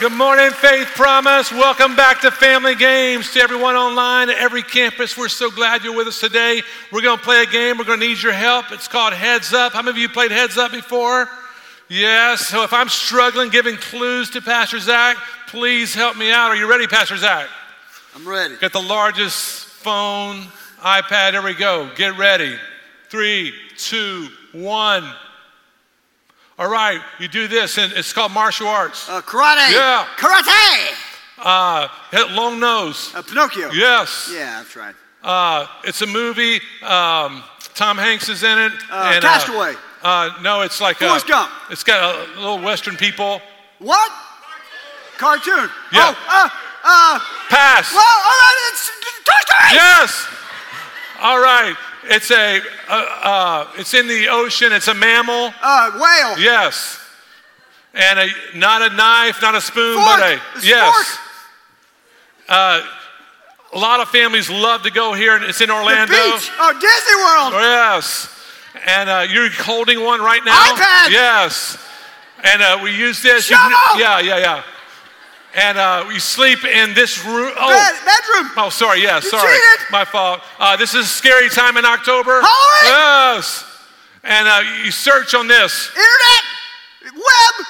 Good morning, Faith Promise. Welcome back to Family Games. To everyone online, at every campus, we're so glad you're with us today. We're going to play a game. We're going to need your help. It's called Heads Up. How many of you played Heads Up before? Yes. So if I'm struggling giving clues to Pastor Zach, please help me out. Are you ready, Pastor Zach? I'm ready. Got the largest phone, iPad. Here we go. Get ready. Three, two, one. All right, you do this, and it's called martial arts. Uh, karate. Yeah. Karate. Uh, hit long nose. Uh, Pinocchio. Yes. Yeah, that's right. Uh, it's a movie. Um, Tom Hanks is in it. Uh, Castaway. Uh, no, it's like a, Forrest Gump. It's got a little Western people. What? Cartoon. Yeah. Oh, uh, uh, Pass. well, all right, it's Toy Story. Yes. All right. It's a. Uh, uh, it's in the ocean. It's a mammal. Uh, whale. Yes. And a not a knife, not a spoon, Fork. but a It's yes. Uh, a lot of families love to go here, and it's in Orlando. The beach. Oh, Disney World. Yes. And uh, you're holding one right now? iPad. Yes. And uh, we use this. Shut up. Yeah, yeah, yeah. And uh, we sleep in this room. Oh, Bed, bedroom. oh, sorry. Yeah, You sorry. cheated. My fault. Uh, this is a scary time in October. Halloween. Yes. And uh, you search on this. Internet. Web.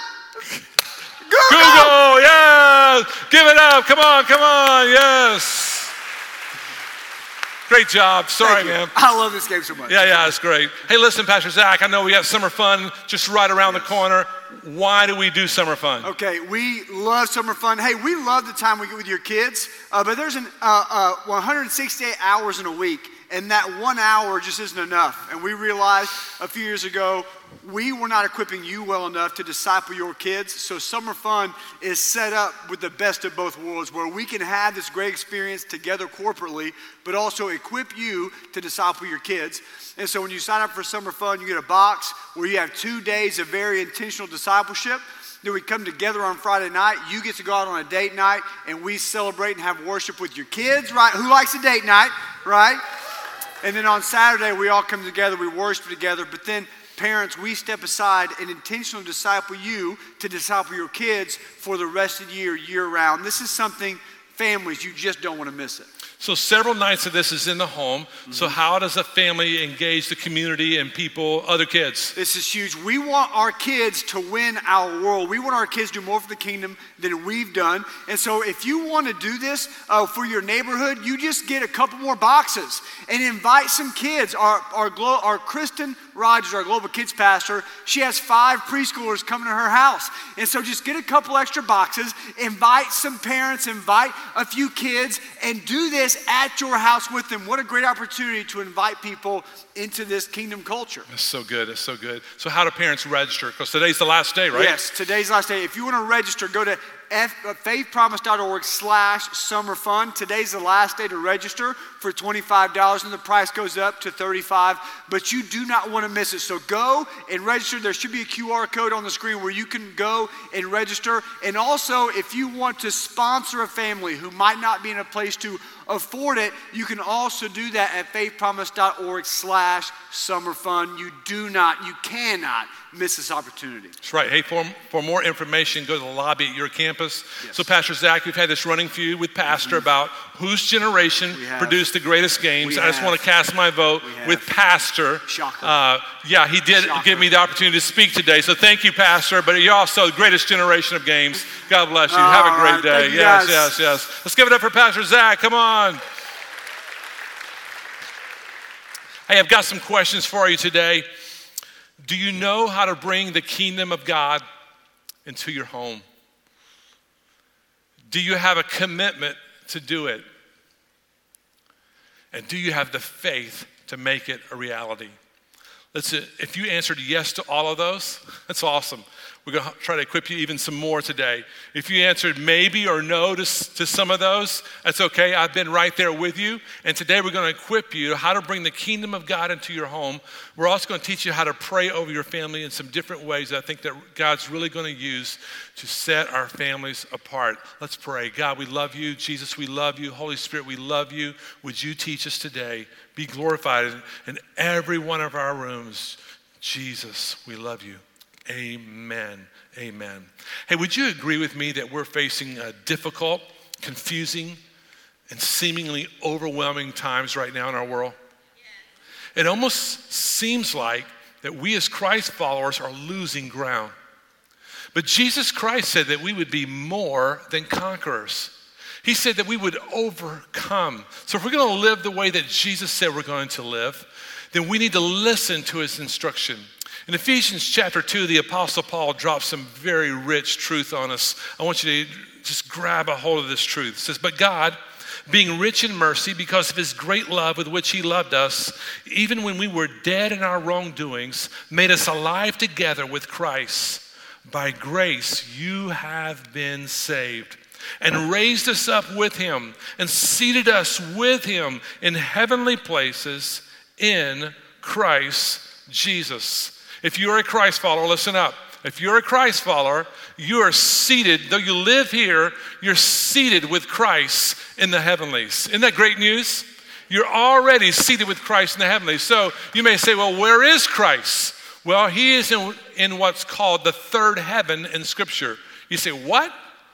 Google. Google, yes. Give it up. Come on, come on. Yes. Great job. Sorry, man. I love this game so much. Yeah, yeah, it's great. Hey, listen, Pastor Zach, I know we have summer fun just right around the corner. Why do we do summer fun? Okay, we love summer fun. Hey, we love the time we get with your kids, uh, but there's an, uh, uh, 168 hours in a week, and that one hour just isn't enough. And we realized a few years ago we were not equipping you well enough to disciple your kids. So summer fun is set up with the best of both worlds, where we can have this great experience together corporately, but also equip you to disciple your kids. And so when you sign up for summer fun, you get a box where you have two days of very intentional discipleship. Then we come together on Friday night. You get to go out on a date night, and we celebrate and have worship with your kids, right? Who likes a date night, right? And then on Saturday, we all come together, we worship together. But then, parents, we step aside and intentionally disciple you to disciple your kids for the rest of the year, year round. This is something, families, you just don't want to miss it. So, several nights of this is in the home. So, Mm-hmm. how does a family engage the community and people, other kids? This is huge. We want our kids to win our world. We want our kids to do more for the kingdom than we've done. And so, if you want to do this uh, for your neighborhood, you just get a couple more boxes and invite some kids. Our, our, glo- our Kristen Rogers, our global kids pastor, she has five preschoolers coming to her house. And so, just get a couple extra boxes, invite some parents, invite a few kids, and do this at your house with them. What a great opportunity to invite people into this kingdom culture. That's so good. That's so good. So, how do parents register? Because today's the last day, right? Yes, today's the last day. If you want to register, go to Uh, faithpromise.org slash summer fun. Today's the last day to register for $25 and the price goes up to 35 but you do not want to miss it. So go and register. There should be a QR code on the screen where you can go and register. And also, if you want to sponsor a family who might not be in a place to afford it, you can also do that at faithpromise.org slash summer fun. You do not, you cannot miss this opportunity. That's right. Hey, for, for more information, go to the lobby at your campus. So, Pastor Zach, we've had this running feud with Pastor about whose generation Mm-hmm. Have. produced the greatest games. We I just want to cast my vote with Pastor. Uh, yeah, he did Shocker. give me the opportunity to speak today. So, thank you, Pastor. But you're also the greatest generation of games. God bless you. Have a great right. day. You, yes, yes, yes. Let's give it up for Pastor Zach. Come on. Hey, I've got some questions for you today. Do you know how to bring the kingdom of God into your home? Do you have a commitment to do it? And do you have the faith to make it a reality? Listen, if you answered yes to all of those, that's awesome. We're going to try to equip you even some more today. If you answered maybe or no to, to some of those, that's okay. I've been right there with you. And today we're going to equip you how to bring the kingdom of God into your home. We're also going to teach you how to pray over your family in some different ways that I think that God's really going to use to set our families apart. Let's pray. God, we love you. Jesus, we love you. Holy Spirit, we love you. Would you teach us today? Be glorified in every one of our rooms. Jesus, we love you. Amen. Amen. Hey, would you agree with me that we're facing uh, difficult, confusing, and seemingly overwhelming times right now in our world? It almost seems like that we as Christ followers are losing ground. But Jesus Christ said that we would be more than conquerors. He said that we would overcome. So if we're going to live the way that Jesus said we're going to live, then we need to listen to his instruction. In Ephesians chapter 2, the Apostle Paul drops some very rich truth on us. I want you to just grab a hold of this truth. It says, But God, being rich in mercy because of his great love with which he loved us, even when we were dead in our wrongdoings, made us alive together with Christ. By grace you have been saved and raised us up with him and seated us with him in heavenly places in Christ Jesus. If you're a Christ follower, listen up. If you're a Christ follower, you are seated, though you live here, you're seated with Christ in the heavenlies. Isn't that great news? You're already seated with Christ in the heavenlies. So you may say, well, where is Christ? Well, he is in, in what's called the third heaven in Scripture. You say, what?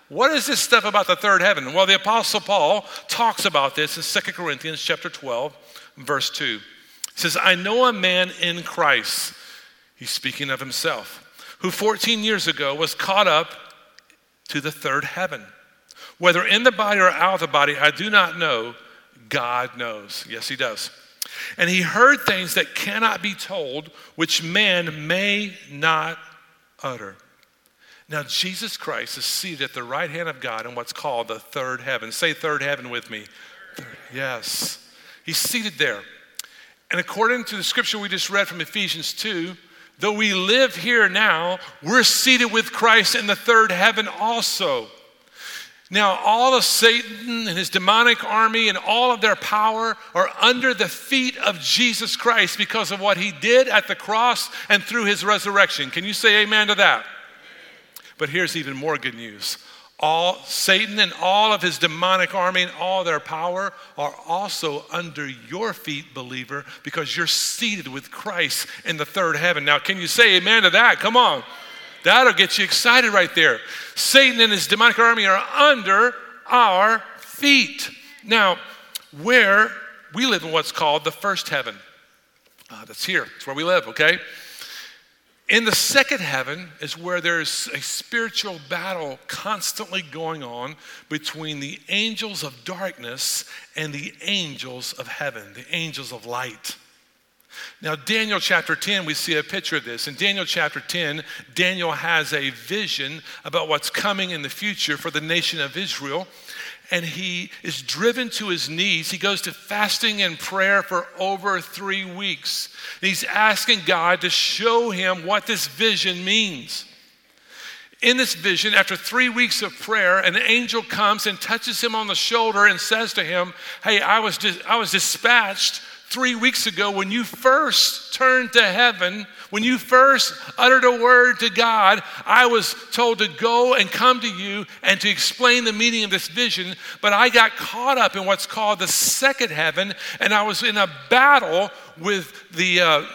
What is this stuff about the third heaven? Well, the apostle Paul talks about this in 2 Corinthians chapter 12, verse 2. He says, I know a man in Christ, he's speaking of himself, who 14 years ago was caught up to the third heaven. Whether in the body or out of the body, I do not know. God knows. Yes, he does. And he heard things that cannot be told, which man may not utter. Now, Jesus Christ is seated at the right hand of God in what's called the third heaven. Say third heaven with me. Third, yes. He's seated there. And according to the scripture we just read from Ephesians 2, though we live here now, we're seated with Christ in the third heaven also. Now, all of Satan and his demonic army and all of their power are under the feet of Jesus Christ because of what he did at the cross and through his resurrection. Can you say amen to that? But here's even more good news. All Satan and all of his demonic army and all their power are also under your feet, believer, because you're seated with Christ in the third heaven. Now, can you say amen to that? Come on. That'll get you excited right there. Satan and his demonic army are under our feet. Now, where we live in what's called the first heaven. Uh, that's here. It's where we live, okay? In the second heaven is where there's a spiritual battle constantly going on between the angels of darkness and the angels of heaven, the angels of light. Now, Daniel chapter 10, we see a picture of this. In Daniel chapter 10, Daniel has a vision about what's coming in the future for the nation of Israel and he is driven to his knees. He goes to fasting and prayer for over three weeks. he's asking God to show him what this vision means. In this vision, after three weeks of prayer, an angel comes and touches him on the shoulder and says to him, Hey, I was, dis- I was dispatched three weeks ago when you first turned to heaven, when you first uttered a word to God, I was told to go and come to you and to explain the meaning of this vision. But I got caught up in what's called the second heaven, and I was in a battle with the, uh,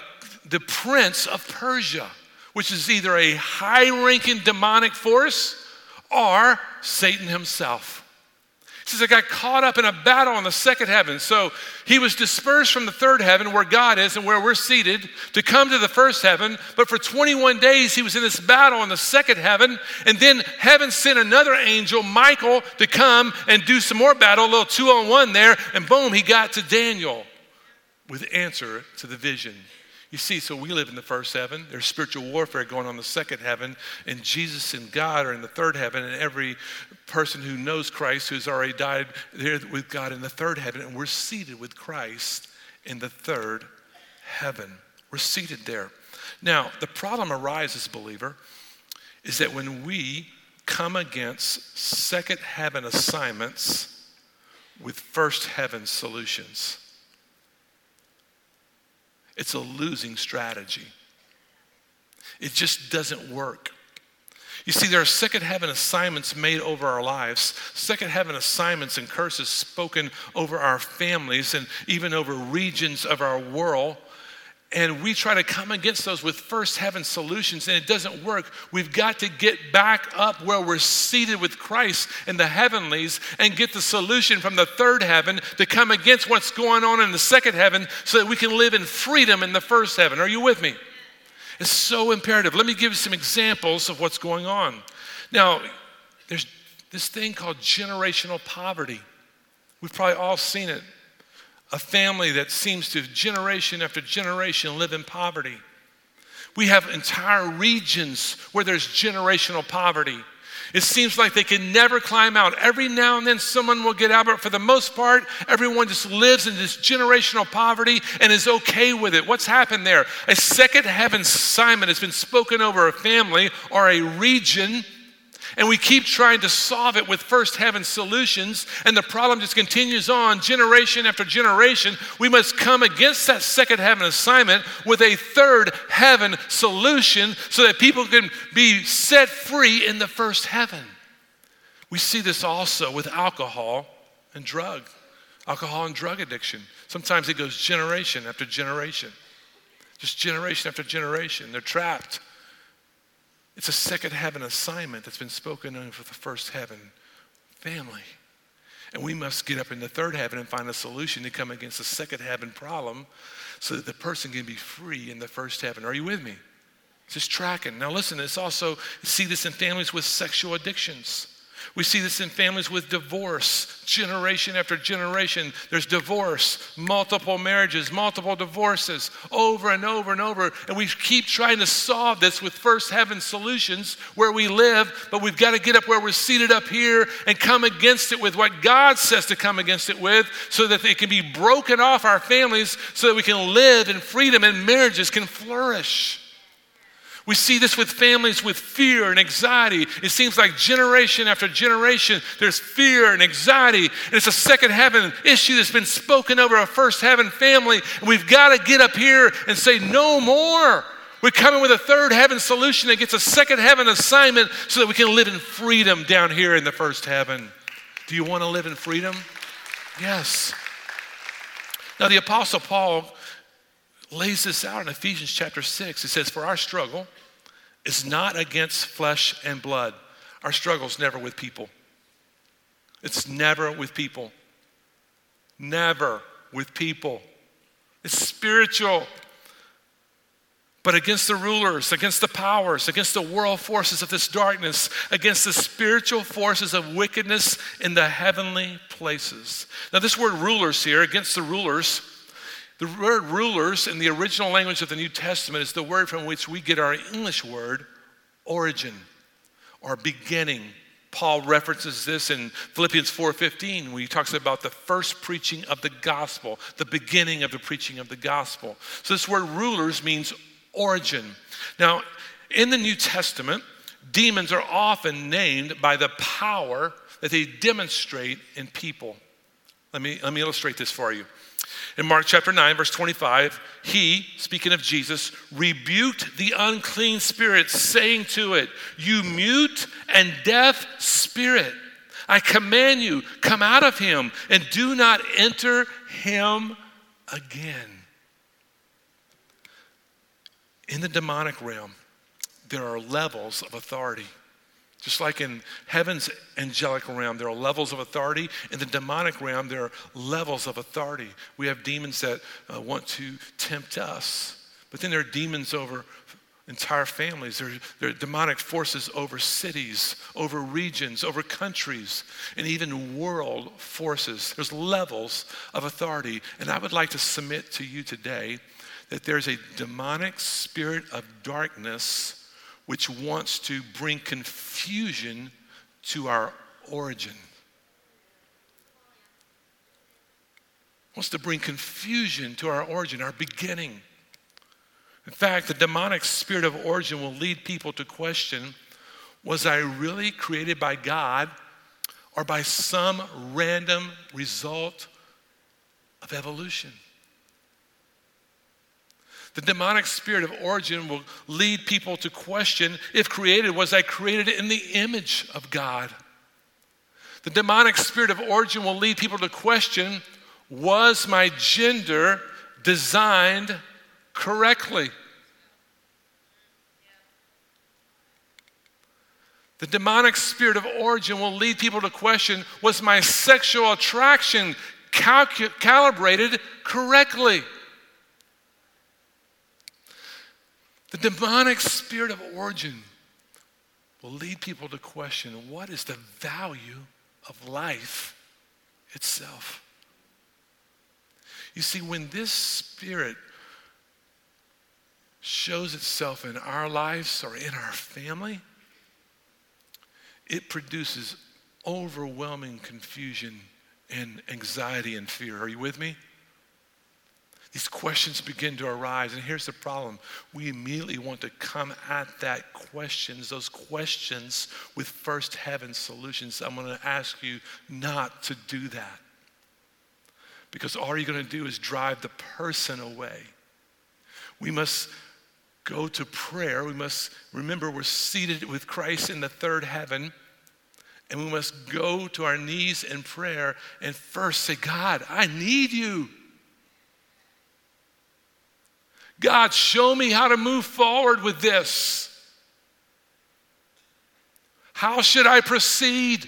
the prince of Persia, which is either a high ranking demonic force or Satan himself. He says, I got caught up in a battle in the second heaven. So he was dispersed from the third heaven where God is and where we're seated to come to the first heaven. But for 21 days, he was in this battle in the second heaven. And then heaven sent another angel, Michael, to come and do some more battle, a little two on one there. And boom, he got to Daniel with answer to the vision. You see, so we live in the first heaven. There's spiritual warfare going on in the second heaven, and Jesus and God are in the third heaven, and every person who knows Christ who's already died there with God in the third heaven, and we're seated with Christ in the third heaven. We're seated there. Now, the problem arises, believer, is that when we come against second heaven assignments with first heaven solutions, it's a losing strategy. It just doesn't work. You see, there are second heaven assignments made over our lives, second heaven assignments and curses spoken over our families and even over regions of our world. And we try to come against those with first heaven solutions and it doesn't work. We've got to get back up where we're seated with Christ in the heavenlies and get the solution from the third heaven to come against what's going on in the second heaven so that we can live in freedom in the first heaven. Are you with me? It's so imperative. Let me give you some examples of what's going on. Now, there's this thing called generational poverty. We've probably all seen it a family that seems to generation after generation live in poverty. We have entire regions where there's generational poverty. It seems like they can never climb out. Every now and then someone will get out, but for the most part, everyone just lives in this generational poverty and is okay with it. What's happened there? A second heaven assignment has been spoken over a family or a region and we keep trying to solve it with first heaven solutions, and the problem just continues on generation after generation. We must come against that second heaven assignment with a third heaven solution so that people can be set free in the first heaven. We see this also with alcohol and drug, alcohol and drug addiction. Sometimes it goes generation after generation, just generation after generation. They're trapped it's a second heaven assignment that's been spoken of for the first heaven family. And we must get up in the third heaven and find a solution to come against the second heaven problem so that the person can be free in the first heaven. Are you with me? It's just tracking. Now, listen, it's also, see this in families with sexual addictions. We see this in families with divorce, generation after generation. There's divorce, multiple marriages, multiple divorces, over and over and over. And we keep trying to solve this with first heaven solutions where we live, but we've got to get up where we're seated up here and come against it with what God says to come against it with so that it can be broken off our families so that we can live in freedom and marriages can flourish. We see this with families with fear and anxiety. It seems like generation after generation, there's fear and anxiety. And it's a second heaven issue that's been spoken over a first heaven family. And we've got to get up here and say, no more. We're coming with a third heaven solution that gets a second heaven assignment so that we can live in freedom down here in the first heaven. Do you want to live in freedom? Yes. Now, the Apostle Paul lays this out in Ephesians chapter 6. He says, For our struggle is not against flesh and blood. Our struggle is never with people. It's never with people. Never with people. It's spiritual. But against the rulers, against the powers, against the world forces of this darkness, against the spiritual forces of wickedness in the heavenly places. Now, this word rulers here, against the rulers, the word rulers in the original language of the New Testament is the word from which we get our English word origin or beginning. Paul references this in Philippians 4:15 when he talks about the first preaching of the gospel, the beginning of the preaching of the gospel. So this word rulers means origin. Now, in the New Testament, demons are often named by the power that they demonstrate in people. Let me, let me illustrate this for you. In Mark chapter 9, verse 25, he, speaking of Jesus, rebuked the unclean spirit, saying to it, You mute and deaf spirit, I command you, come out of him and do not enter him again. In the demonic realm, there are levels of authority. Just like in heaven's angelic realm, there are levels of authority. In the demonic realm, there are levels of authority. We have demons that uh, want to tempt us, but then there are demons over entire families. There, there, are demonic forces over cities, over regions, over countries, and even world forces. There's levels of authority. And I would like to submit to you today that there's a demonic spirit of darkness which wants to bring confusion to our origin. Wants to bring confusion to our origin, our beginning. In fact, the demonic spirit of origin will lead people to question was I really created by God or by some random result of evolution? The demonic spirit of origin will lead people to question if created, was I created in the image of God? The demonic spirit of origin will lead people to question was my gender designed correctly. The demonic spirit of origin will lead people to question was my sexual attraction calcu- calibrated correctly? The demonic spirit of origin will lead people to question what is the value of life itself? You see, when this spirit shows itself in our lives or in our family, it produces overwhelming confusion and anxiety and fear. Are you with me? These questions begin to arise, and here's the problem. We immediately want to come at that questions, those questions with first heaven solutions. I'm going to ask you not to do that. Because all you're going to do is drive the person away. We must go to prayer. We must remember we're seated with Christ in the third heaven. And we must go to our knees in prayer and first say, God, I need you. God, show me how to move forward with this. How should I proceed?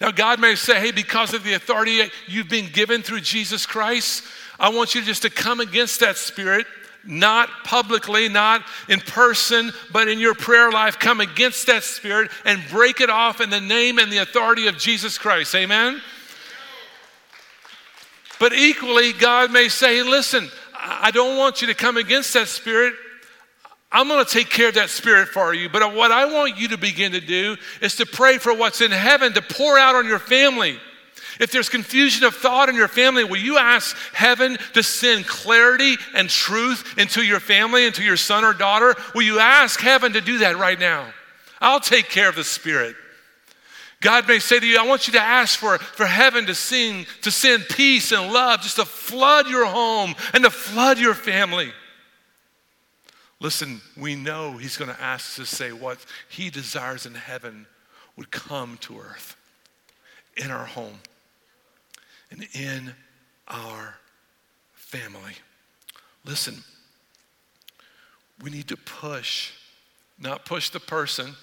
Now, God may say, hey, because of the authority you've been given through Jesus Christ, I want you just to come against that spirit not publicly, not in person, but in your prayer life, come against that spirit and break it off in the name and the authority of Jesus Christ. Amen? But equally, God may say, listen, I don't want you to come against that spirit. I'm going to take care of that spirit for you. But what I want you to begin to do is to pray for what's in heaven to pour out on your family. If there's confusion of thought in your family, will you ask heaven to send clarity and truth into your family, into your son or daughter? Will you ask heaven to do that right now? I'll take care of the spirit. God may say to you, I want you to ask for, for heaven to sing, to send peace and love, just to flood your home and to flood your family. Listen, we know He's going to ask us to say what He desires in heaven would come to earth in our home and in our family. Listen, we need to push, not push the person.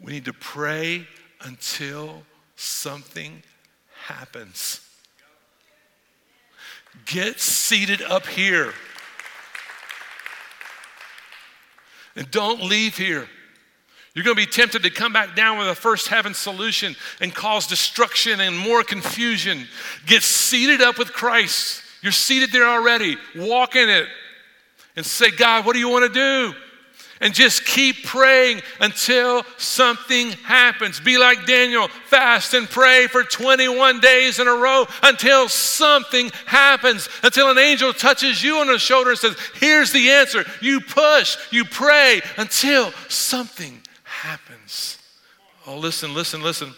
We need to pray until something happens. Get seated up here. And don't leave here. You're going to be tempted to come back down with a first heaven solution and cause destruction and more confusion. Get seated up with Christ. You're seated there already. Walk in it and say, God, what do you want to do? And just keep praying until something happens. Be like Daniel, fast and pray for 21 days in a row until something happens, until an angel touches you on the shoulder and says, Here's the answer. You push, you pray until something happens. Oh, listen, listen, listen.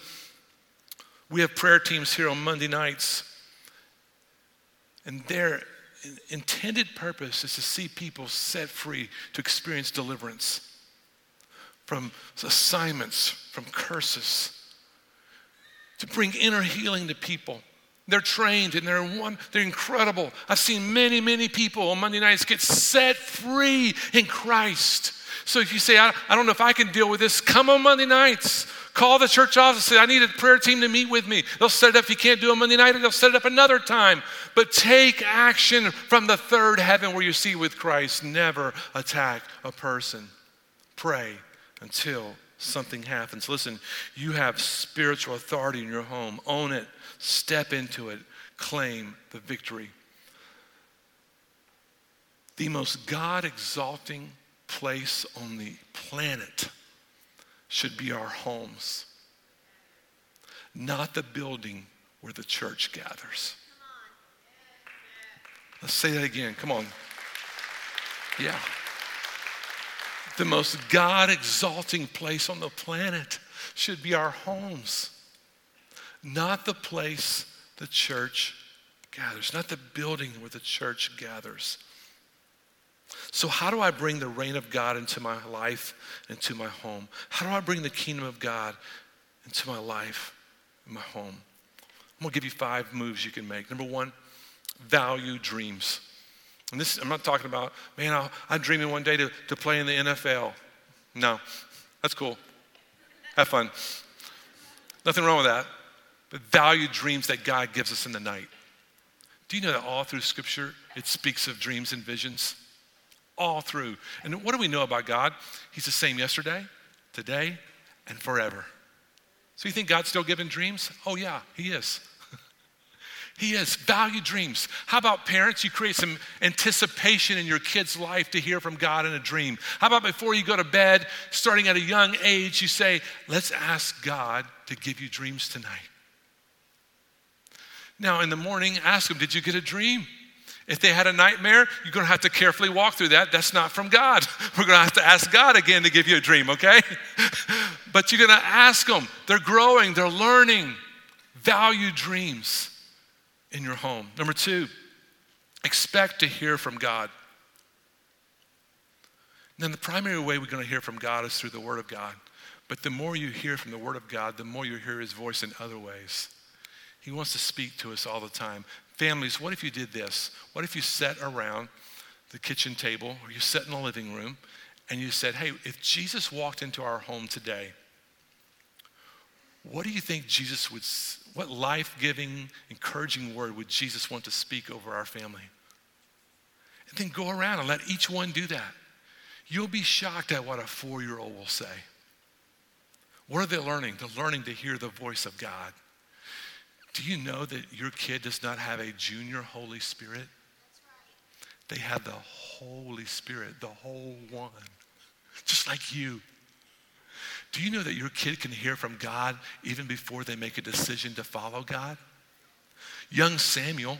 We have prayer teams here on Monday nights, and their intended purpose is to see people set free to experience deliverance from assignments, from curses, to bring inner healing to people. They're trained and they're one, they're incredible. I've seen many, many people on Monday nights get set free in Christ. So if you say, I, I don't know if I can deal with this, come on Monday nights. Call the church office and say, I need a prayer team to meet with me. They'll set it up. If you can't do it Monday night, they'll set it up another time. But take action from the third heaven where you see with Christ. Never attack a person. Pray until something happens. Listen, you have spiritual authority in your home. Own it, step into it, claim the victory. The most God exalting place on the planet should be our homes, not the building where the church gathers. Let's say that again. Come on. Yeah. The most God exalting place on the planet should be our homes, not the place the church gathers, not the building where the church gathers. So, how do I bring the reign of God into my life, into my home? How do I bring the kingdom of God into my life, in my home? I'm gonna give you five moves you can make. Number one, value dreams. And this, I'm not talking about, man, i I'm dreaming one day to, to play in the NFL. No, that's cool. Have fun. Nothing wrong with that. But value dreams that God gives us in the night. Do you know that all through Scripture it speaks of dreams and visions? All through. And what do we know about God? He's the same yesterday, today, and forever. So you think God's still giving dreams? Oh, yeah, He is. he is. Value dreams. How about parents? You create some anticipation in your kid's life to hear from God in a dream. How about before you go to bed, starting at a young age, you say, let's ask God to give you dreams tonight. Now, in the morning, ask them, Did you get a dream? If they had a nightmare, you're going to have to carefully walk through that. That's not from God. We're going to have to ask God again to give you a dream, okay? but you're going to ask them. They're growing, they're learning. Value dreams in your home. Number two, expect to hear from God. Then the primary way we're going to hear from God is through the Word of God. But the more you hear from the Word of God, the more you hear His voice in other ways. He wants to speak to us all the time. Families, what if you did this? What if you sat around the kitchen table or you sat in the living room and you said, hey, if Jesus walked into our home today, what do you think Jesus would, what life giving, encouraging word would Jesus want to speak over our family? And then go around and let each one do that. You'll be shocked at what a four year old will say. What are they learning? They're learning to hear the voice of God. Do you know that your kid does not have a junior Holy Spirit? They have the Holy Spirit, the whole one, just like you. Do you know that your kid can hear from God even before they make a decision to follow God? Young Samuel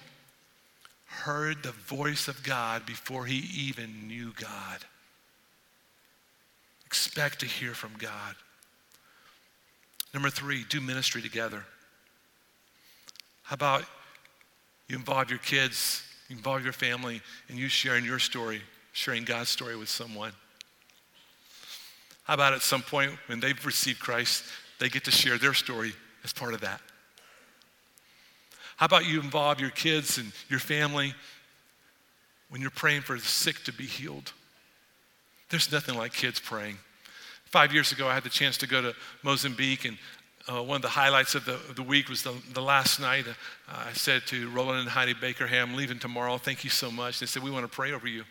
heard the voice of God before he even knew God. Expect to hear from God. Number three, do ministry together. How about you involve your kids, you involve your family, and you sharing your story, sharing God's story with someone? How about at some point when they've received Christ, they get to share their story as part of that? How about you involve your kids and your family when you're praying for the sick to be healed? There's nothing like kids praying. Five years ago, I had the chance to go to Mozambique, and uh, one of the highlights of the, of the week was the, the last night. Uh, I said to Rolland and Heidi Bakerham, leaving tomorrow. Thank you so much. They said, We want to pray over you.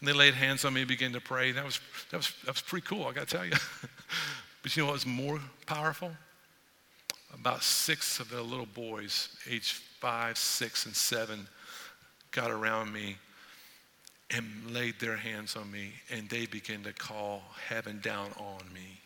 And they laid hands on me and began to pray. That was, that was, that was pretty cool, I got to tell you. but you know what was more powerful? About six of the little boys, age five, six, and seven, got around me and laid their hands on me, and they began to call heaven down on me.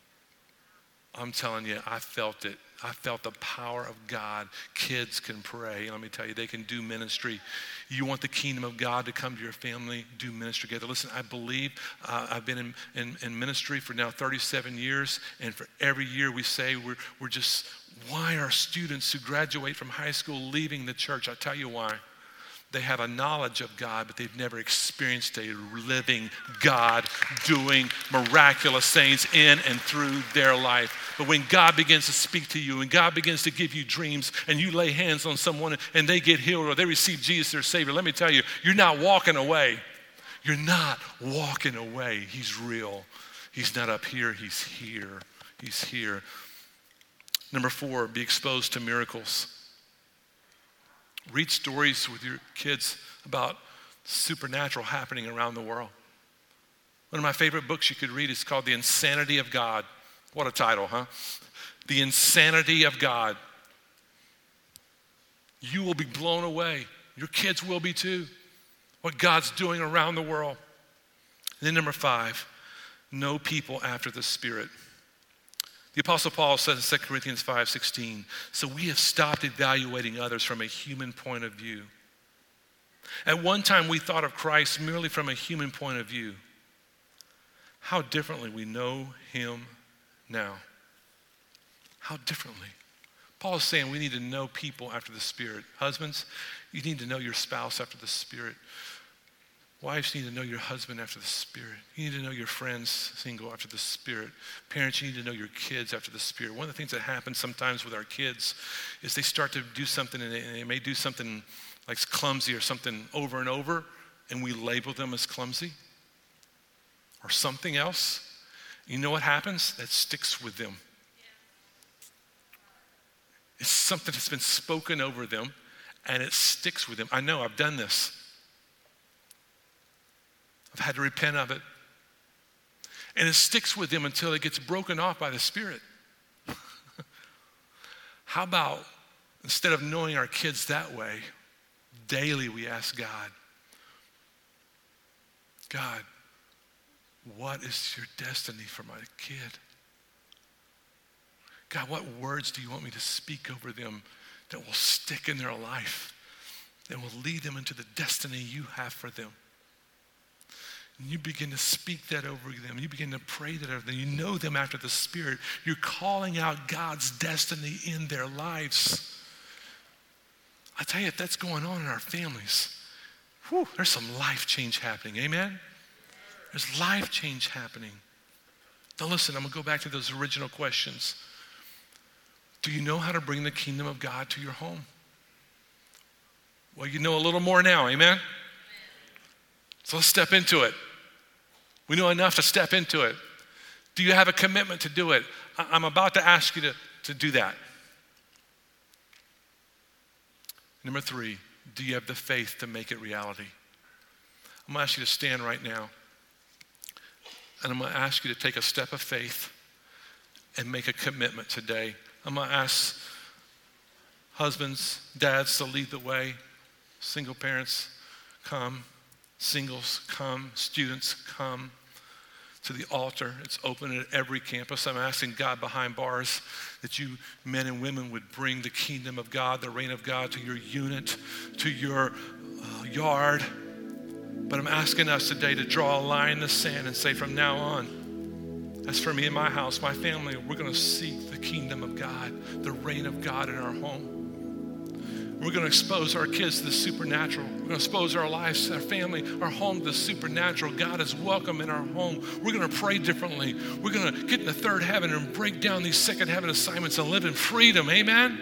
I'm telling you, I felt it. I felt the power of God. Kids can pray. Let me tell you, they can do ministry. You want the kingdom of God to come to your family, do ministry together. Listen, I believe uh, I've been in, in, in, ministry for now 37 years, and for every year we say we're, we're just, why are students who graduate from high school leaving the church? I'll tell you why. They have a knowledge of God, but they've never experienced a living God doing miraculous things in and through their life. But when God begins to speak to you and God begins to give you dreams and you lay hands on someone and they get healed or they receive Jesus their Savior, let me tell you, you're not walking away. You're not walking away. He's real. He's not up here, He's here. He's here. Number four, be exposed to miracles. Read stories with your kids about supernatural happening around the world. One of my favorite books you could read is called The Insanity of God. What a title, huh? The Insanity of God. You will be blown away. Your kids will be too. What God's doing around the world. And then, number five, know people after the Spirit. The Apostle Paul says in 2 Corinthians 5:16, so we have stopped evaluating others from a human point of view. At one time, we thought of Christ merely from a human point of view. How differently we know him now. How differently. Paul is saying we need to know people after the Spirit. Husbands, you need to know your spouse after the Spirit. Wives need to know your husband after the Spirit. You need to know your friends single after the Spirit. Parents, you need to know your kids after the Spirit. One of the things that happens sometimes with our kids is they start to do something and they, and they may do something like clumsy or something over and over, and we label them as clumsy or something else, you know what happens? That sticks with them. It's something that's been spoken over them and it sticks with them. I know I've done this. I've had to repent of it. And it sticks with them until it gets broken off by the Spirit. How about instead of knowing our kids that way, daily we ask God, God, what is your destiny for my kid? God, what words do you want me to speak over them that will stick in their life, that will lead them into the destiny you have for them? And you begin to speak that over them. You begin to pray that over them. You know them after the Spirit. You're calling out God's destiny in their lives. I tell you, if that's going on in our families, whew, there's some life change happening. Amen? There's life change happening. Now, listen, I'm going to go back to those original questions. Do you know how to bring the kingdom of God to your home? Well, you know a little more now, amen? So let's step into it. We know enough to step into it. Do you have a commitment to do it? I'm about to ask you to, to do that. Number three, do you have the faith to make it reality? I'm going to ask you to stand right now. And I'm going to ask you to take a step of faith and make a commitment today. I'm going to ask husbands, dads to lead the way, single parents, come, singles, come, students, come to the altar. It's open at every campus. I'm asking God behind bars that you men and women would bring the kingdom of God, the reign of God to your unit, to your uh, yard. But I'm asking us today to draw a line in the sand and say, from now on, as for me and my house, my family, we're going to seek the kingdom of God, the reign of God in our home. We're going to expose our kids to the supernatural. We're going to expose our lives, our family, our home to the supernatural. God is welcome in our home. We're going to pray differently. We're going to get in the third heaven and break down these second heaven assignments and live in freedom. Amen?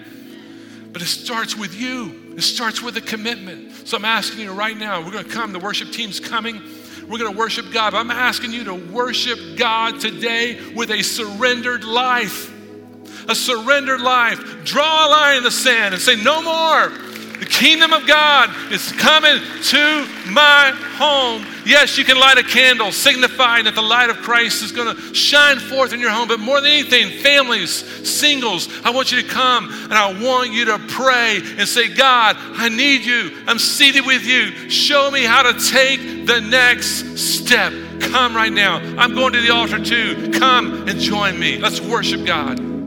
But it starts with you, it starts with a commitment. So I'm asking you right now, we're going to come, the worship team's coming. We're going to worship God. I'm asking you to worship God today with a surrendered life a surrendered life. Draw a line in the sand and say, No more. The kingdom of God is coming to my home. Yes, you can light a candle, signifying that the light of Christ is going to shine forth in your home. But more than anything, families, singles, I want you to come and I want you to pray and say, God, I need you. I'm seated with you. Show me how to take the next step. Come right now. I'm going to the altar too. Come and join me. Let's worship God.